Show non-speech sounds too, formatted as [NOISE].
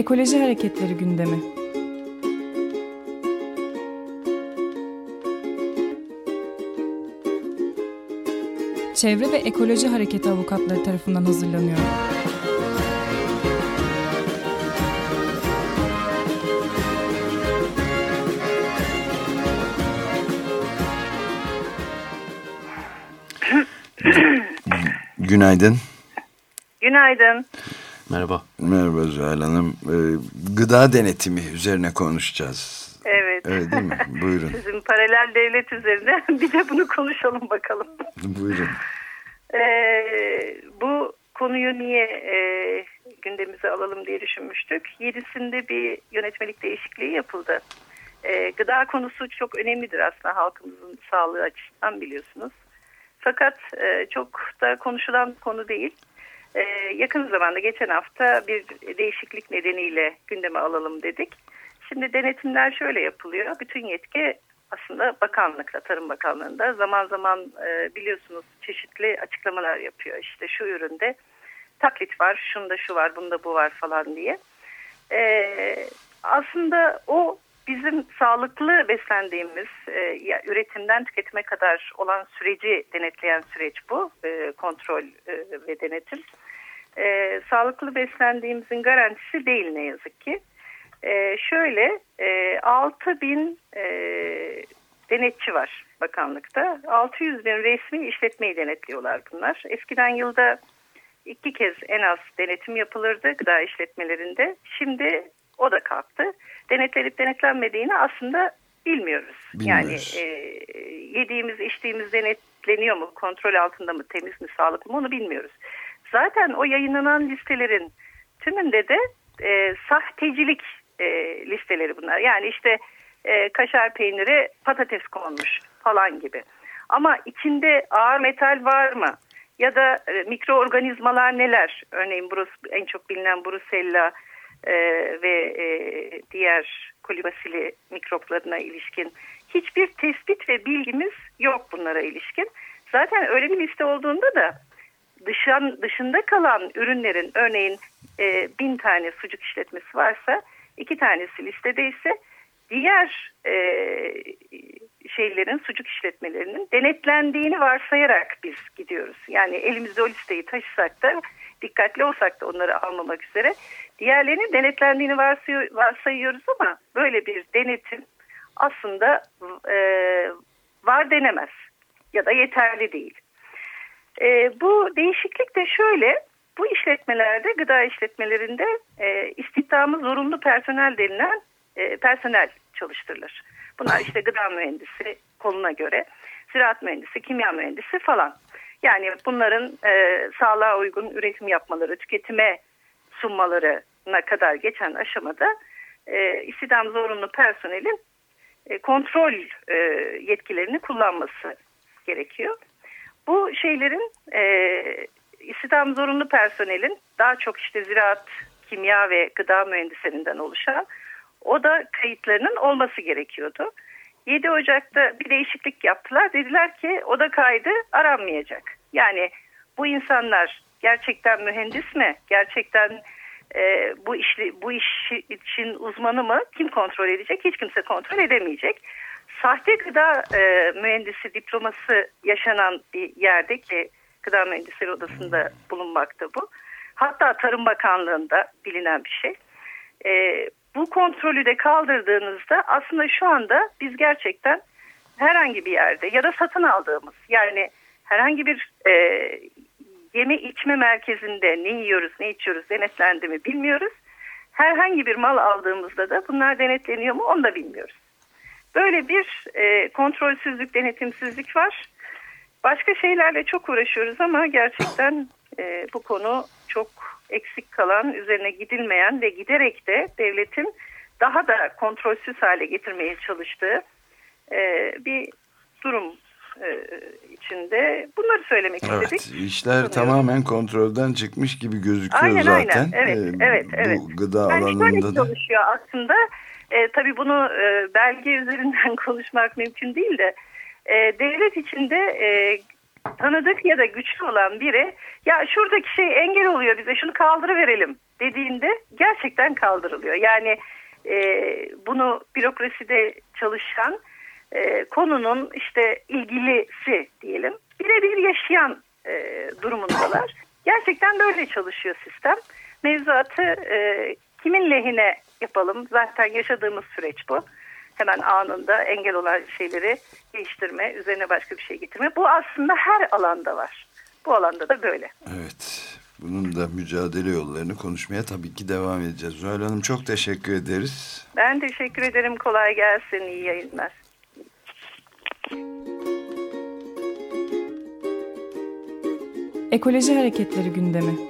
Ekoloji Hareketleri gündemi. Çevre ve Ekoloji Hareketi avukatları tarafından hazırlanıyor. Günaydın. Günaydın. Merhaba. Merhaba Zuhal Hanım. Ee, gıda denetimi üzerine konuşacağız. Evet. Öyle değil mi? [LAUGHS] Buyurun. Sizin paralel devlet üzerine [LAUGHS] bir de bunu konuşalım bakalım. Buyurun. Ee, bu konuyu niye e, gündemimize alalım diye düşünmüştük. Yedisinde bir yönetmelik değişikliği yapıldı. E, gıda konusu çok önemlidir aslında halkımızın sağlığı açısından biliyorsunuz. Fakat e, çok da konuşulan konu değil. E, yakın zamanda geçen hafta bir değişiklik nedeniyle gündeme alalım dedik. Şimdi denetimler şöyle yapılıyor. Bütün yetki aslında bakanlıkta, Tarım Bakanlığı'nda zaman zaman e, biliyorsunuz çeşitli açıklamalar yapıyor. İşte şu üründe taklit var, şunda şu var, bunda bu var falan diye. E, aslında o bizim sağlıklı beslendiğimiz e, ya, üretimden tüketime kadar olan süreci denetleyen süreç bu. E, kontrol e, ve denetim. E, sağlıklı beslendiğimizin garantisi değil ne yazık ki. E, şöyle e, 6 bin e, denetçi var bakanlıkta. 600 bin resmi işletmeyi denetliyorlar bunlar. Eskiden yılda iki kez en az denetim yapılırdı gıda işletmelerinde. Şimdi o da kalktı. Denetlenip denetlenmediğini aslında bilmiyoruz. Bilmiyoruz. Yani e, yediğimiz içtiğimiz denetleniyor mu, kontrol altında mı, temiz mi, sağlıklı mı onu bilmiyoruz. Zaten o yayınlanan listelerin tümünde de e, sahtecilik e, listeleri bunlar. Yani işte e, kaşar peyniri patates konmuş falan gibi. Ama içinde ağır metal var mı? Ya da e, mikroorganizmalar neler? Örneğin Brus, en çok bilinen Brusella e, ve e, diğer kolibasili mikroplarına ilişkin hiçbir tespit ve bilgimiz yok bunlara ilişkin. Zaten öyle bir liste olduğunda da dışan, dışında kalan ürünlerin örneğin e, bin tane sucuk işletmesi varsa iki tanesi listedeyse diğer e, şeylerin sucuk işletmelerinin denetlendiğini varsayarak biz gidiyoruz. Yani elimizde o listeyi taşısak da dikkatli olsak da onları almamak üzere diğerlerinin denetlendiğini varsayıyoruz ama böyle bir denetim aslında e, var denemez ya da yeterli değil. E, bu değişiklik de şöyle bu işletmelerde gıda işletmelerinde e, istihdamı zorunlu personel denilen e, personel çalıştırılır. Bunlar işte gıda mühendisi koluna göre, ziraat mühendisi, kimya mühendisi falan. Yani bunların e, sağlığa uygun üretim yapmaları, tüketime sunmalarına kadar geçen aşamada e, istihdam zorunlu personelin e, kontrol e, yetkilerini kullanması gerekiyor. Bu şeylerin e, istihdam zorunlu personelin daha çok işte ziraat, kimya ve gıda mühendislerinden oluşan o da kayıtlarının olması gerekiyordu. 7 Ocak'ta bir değişiklik yaptılar. Dediler ki o da kaydı aranmayacak. Yani bu insanlar gerçekten mühendis mi? Gerçekten e, bu işli, bu iş için uzmanı mı? Kim kontrol edecek? Hiç kimse kontrol edemeyecek. Sahte gıda e, mühendisi diploması yaşanan bir yerde ki Gıda Mühendisleri Odası'nda bulunmakta bu. Hatta Tarım Bakanlığı'nda bilinen bir şey. E, bu kontrolü de kaldırdığınızda aslında şu anda biz gerçekten herhangi bir yerde ya da satın aldığımız yani herhangi bir e, yeme içme merkezinde ne yiyoruz ne içiyoruz denetlendi mi bilmiyoruz. Herhangi bir mal aldığımızda da bunlar denetleniyor mu onu da bilmiyoruz. Böyle bir e, kontrolsüzlük, denetimsizlik var. Başka şeylerle çok uğraşıyoruz ama gerçekten e, bu konu çok eksik kalan, üzerine gidilmeyen ve giderek de devletin daha da kontrolsüz hale getirmeye çalıştığı e, bir durum e, içinde. Bunları söylemek evet, istedik. İşler Sanıyorum. tamamen kontrolden çıkmış gibi gözüküyor aynen, zaten. Aynen evet ee, evet. evet. Bu gıda yani alanında da. çalışıyor aslında. E, tabii bunu e, belge üzerinden [LAUGHS] konuşmak mümkün değil de e, devlet içinde e, tanıdık ya da güçlü olan biri ya şuradaki şey engel oluyor bize şunu kaldırıverelim dediğinde gerçekten kaldırılıyor. Yani e, bunu bürokraside çalışan e, konunun işte ilgilisi diyelim birebir yaşayan e, durumundalar. Gerçekten böyle çalışıyor sistem. Mevzuatı e, kimin lehine yapalım zaten yaşadığımız süreç bu hemen anında engel olan şeyleri değiştirme, üzerine başka bir şey getirme. Bu aslında her alanda var. Bu alanda da böyle. Evet. Bunun da mücadele yollarını konuşmaya tabii ki devam edeceğiz. Zuhal Hanım çok teşekkür ederiz. Ben teşekkür ederim. Kolay gelsin. İyi yayınlar. Ekoloji Hareketleri gündemi.